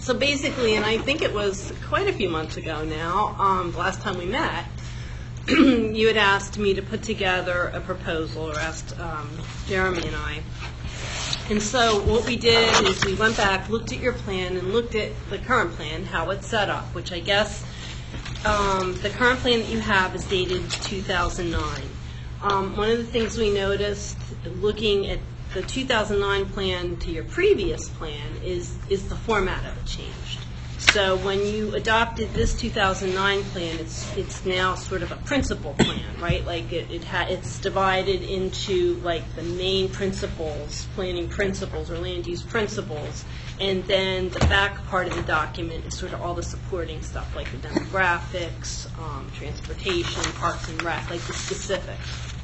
So basically, and I think it was quite a few months ago now, um, the last time we met, you had asked me to put together a proposal, or asked um, Jeremy and I. And so what we did is we went back, looked at your plan, and looked at the current plan, how it's set up, which I guess um, the current plan that you have is dated 2009. Um, One of the things we noticed, looking at the 2009 plan to your previous plan, is, is the format of it changed. So when you adopted this 2009 plan, it's, it's now sort of a principal plan, right? Like it, it ha, it's divided into like the main principles, planning principles or land use principles. And then the back part of the document is sort of all the supporting stuff, like the demographics, um, transportation, parks and rec, like the specifics.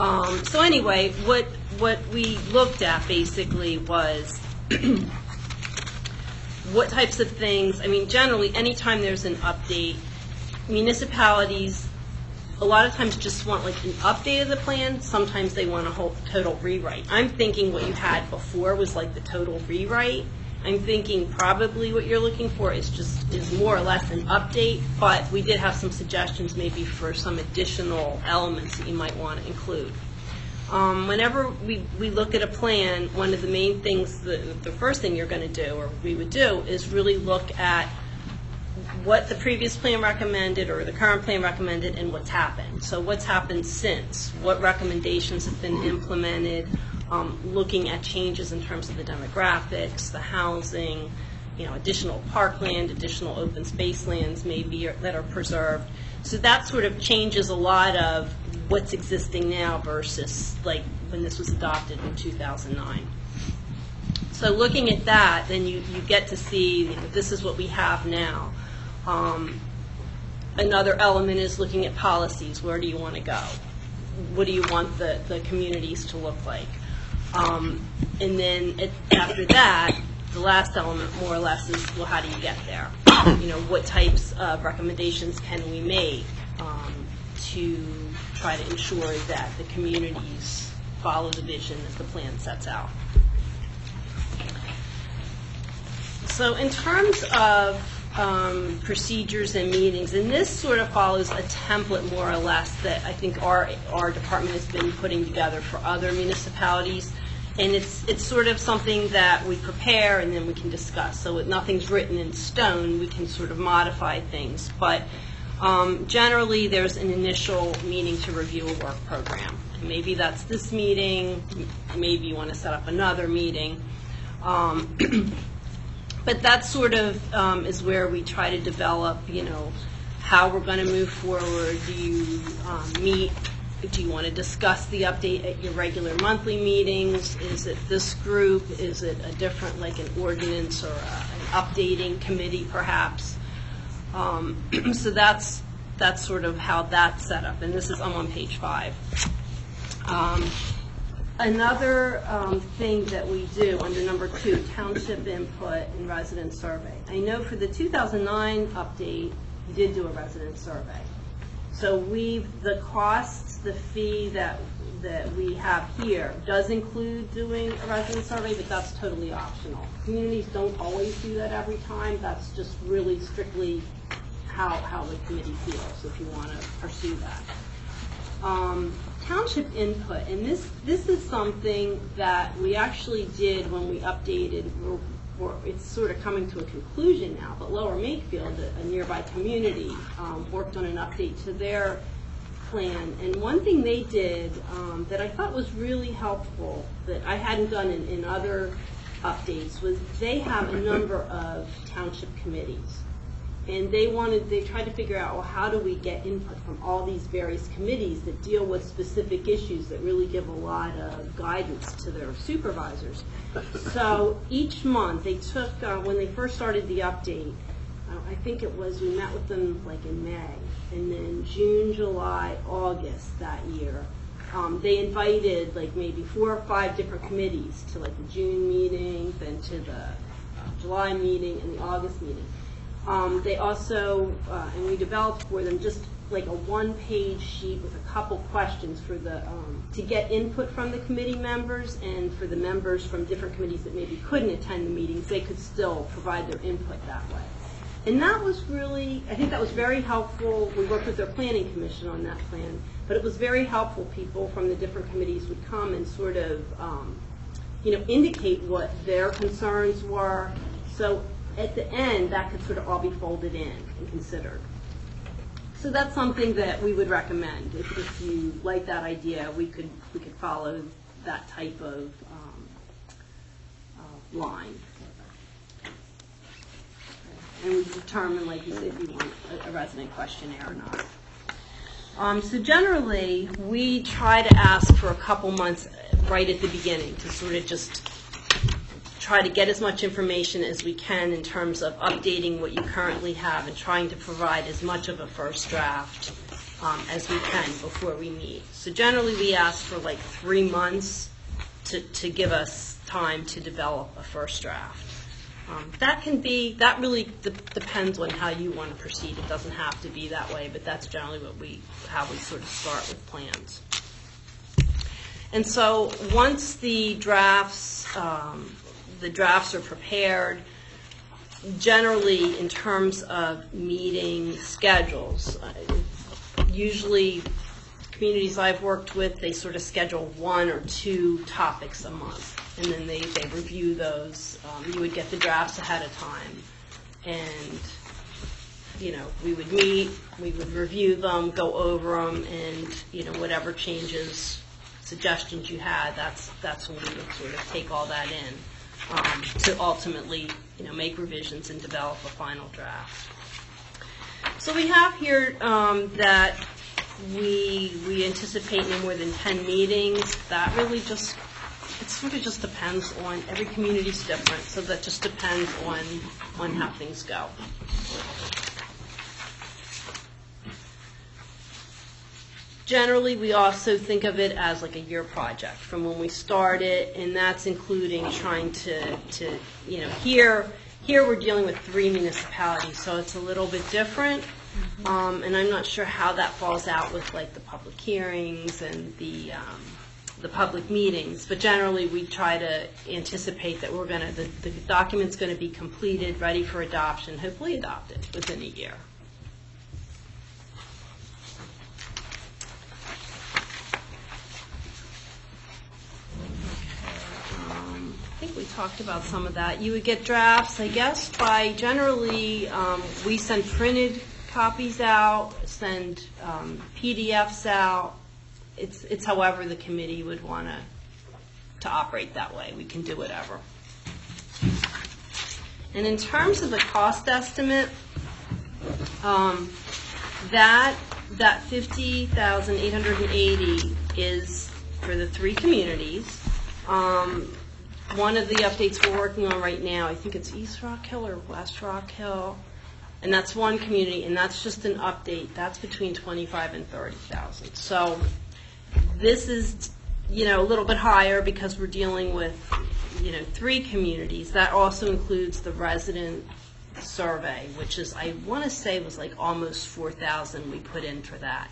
Um, so anyway, what, what we looked at basically was what types of things, I mean, generally, anytime there's an update, municipalities, a lot of times just want like an update of the plan, sometimes they want a whole total rewrite. I'm thinking what you had before was like the total rewrite. I'm thinking probably what you're looking for is just, is more or less an update, but we did have some suggestions maybe for some additional elements that you might want to include. Um, Whenever we, we look at a plan, one of the main things, the, the first thing you're going to do, or we would do, is really look at what the previous plan recommended or the current plan recommended and what's happened. So what's happened since? What recommendations have been implemented? Um, Looking at changes in terms of the demographics, the housing, you know, additional parkland, additional open space lands maybe that are preserved. So that sort of changes a lot of what's existing now versus like when this was adopted in 2009. So looking at that, then you, you get to see, you know, this is what we have now. Um, Another element is looking at policies. Where do you want to go? What do you want the, the communities to look like? Um, And then after that, the last element more or less is, well, how do you get there? You know, what types of recommendations can we make um, to try to ensure that the communities follow the vision that the plan sets out? So in terms of um, procedures and meetings, and this sort of follows a template more or less that I think our, our department has been putting together for other municipalities. And it's, it's sort of something that we prepare and then we can discuss. So nothing's written in stone, we can sort of modify things. But um, generally, there's an initial meeting to review a work program. Maybe that's this meeting, maybe you want to set up another meeting. Um, But that sort of um, is where we try to develop, you know, how we're going to move forward. Do you um, meet, do you want to discuss the update at your regular monthly meetings? Is it this group? Is it a different, like an ordinance or a- an updating committee perhaps? Um, So that's, that's sort of how that's set up, and this is, I'm on page five. Another um, thing that we do under number two, township input and resident survey. I know for the 2009 update, you did do a resident survey. So we, the costs, the fee that, that we have here does include doing a resident survey, but that's totally optional. Communities don't always do that every time, that's just really strictly how, how the committee feels, if you want to pursue that um, township input, and this, is something that we actually did when we updated, it's sort of coming to a conclusion now, but Lower Makefield, a nearby community, um, worked on an update to their plan. And one thing they did um, that I thought was really helpful, that I hadn't done in other updates, was they have a number of township committees. And they wanted, they tried to figure out, well, how do we get input from all these various committees that deal with specific issues that really give a lot of guidance to their supervisors? So each month, they took, uh, when they first started the update, uh, I think it was, we met with them like in May, and then June, July, August that year, um, they invited like maybe four or five different committees to like the June meeting, then to the uh, July meeting and the August meeting. Um, They also, uh, and we developed for them just like a one-page sheet with a couple questions for the, um, to get input from the committee members and for the members from different committees that maybe couldn't attend the meetings, they could still provide their input that way. And that was really, I think that was very helpful. We worked with their planning commission on that plan, but it was very helpful. People from the different committees would come and sort of, um, you know, indicate what their concerns were. So at the end, that could sort of all be folded in and considered. So that's something that we would recommend. If, you like that idea, we could, we could follow that type of um, uh, line. And we determine, like you said, if you want a- a resident questionnaire or not. Um, So generally, we try to ask for a couple months right at the beginning to sort of just try to get as much information as we can in terms of updating what you currently have and trying to provide as much of a first draft um, as we can before we meet. So generally, we ask for like three months to, to give us time to develop a first draft. Um, That can be, that really de- depends on how you want to proceed. It doesn't have to be that way, but that's generally what we, how we sort of start with plans. And so, once the drafts, um, the drafts are prepared, generally, in terms of meeting schedules, usually, communities I've worked with, they sort of schedule one or two topics a month, and then they, they review those. Um, You would get the drafts ahead of time, and, you know, we would meet, we would review them, go over them, and, you know, whatever changes, suggestions you had, that's, that's when we would sort of take all that in, um, to ultimately, you know, make revisions and develop a final draft. So we have here um, that we, we anticipate no more than 10 meetings. That really just, it sort of just depends on, every community's different, so that just depends on, on how things go. Generally, we also think of it as like a year project from when we start it, and that's including trying to, to, you know, here, here we're dealing with three municipalities, so it's a little bit different. Um, and I'm not sure how that falls out with like the public hearings and the, um, the public meetings, but generally, we try to anticipate that we're gonna, the, the document's gonna be completed, ready for adoption, hopefully adopted within a year. Um, I think we talked about some of that. You would get drafts, I guess, by generally, um, we send printed copies out, send um, PDFs out. It's, it's however the committee would want to, to operate that way. We can do whatever. And in terms of the cost estimate, um, that, that fifty thousand eight hundred and eighty is for the three communities. Um, one of the updates we're working on right now, I think it's East Rockhill or West Rockhill, and that's one community, and that's just an update, that's between twenty-five and thirty thousand. So, this is, you know, a little bit higher because we're dealing with, you know, three communities. That also includes the resident survey, which is, I want to say was like almost 4,000 we put in for that.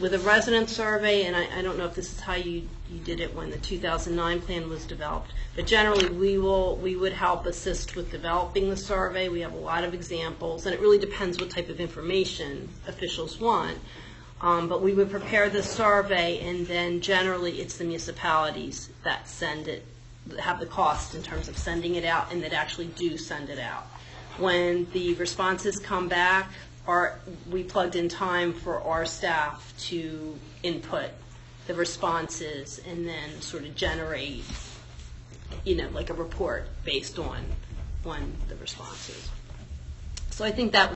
With a resident survey, and I, I don't know if this is how you, you did it when the 2009 plan was developed, but generally, we will, we would help assist with developing the survey. We have a lot of examples, and it really depends what type of information officials want. Um, But we would prepare the survey, and then generally, it's the municipalities that send it, have the cost in terms of sending it out, and that actually do send it out. When the responses come back, our, we plugged in time for our staff to input the responses and then sort of generate, you know, like a report based on, on the responses. So I think that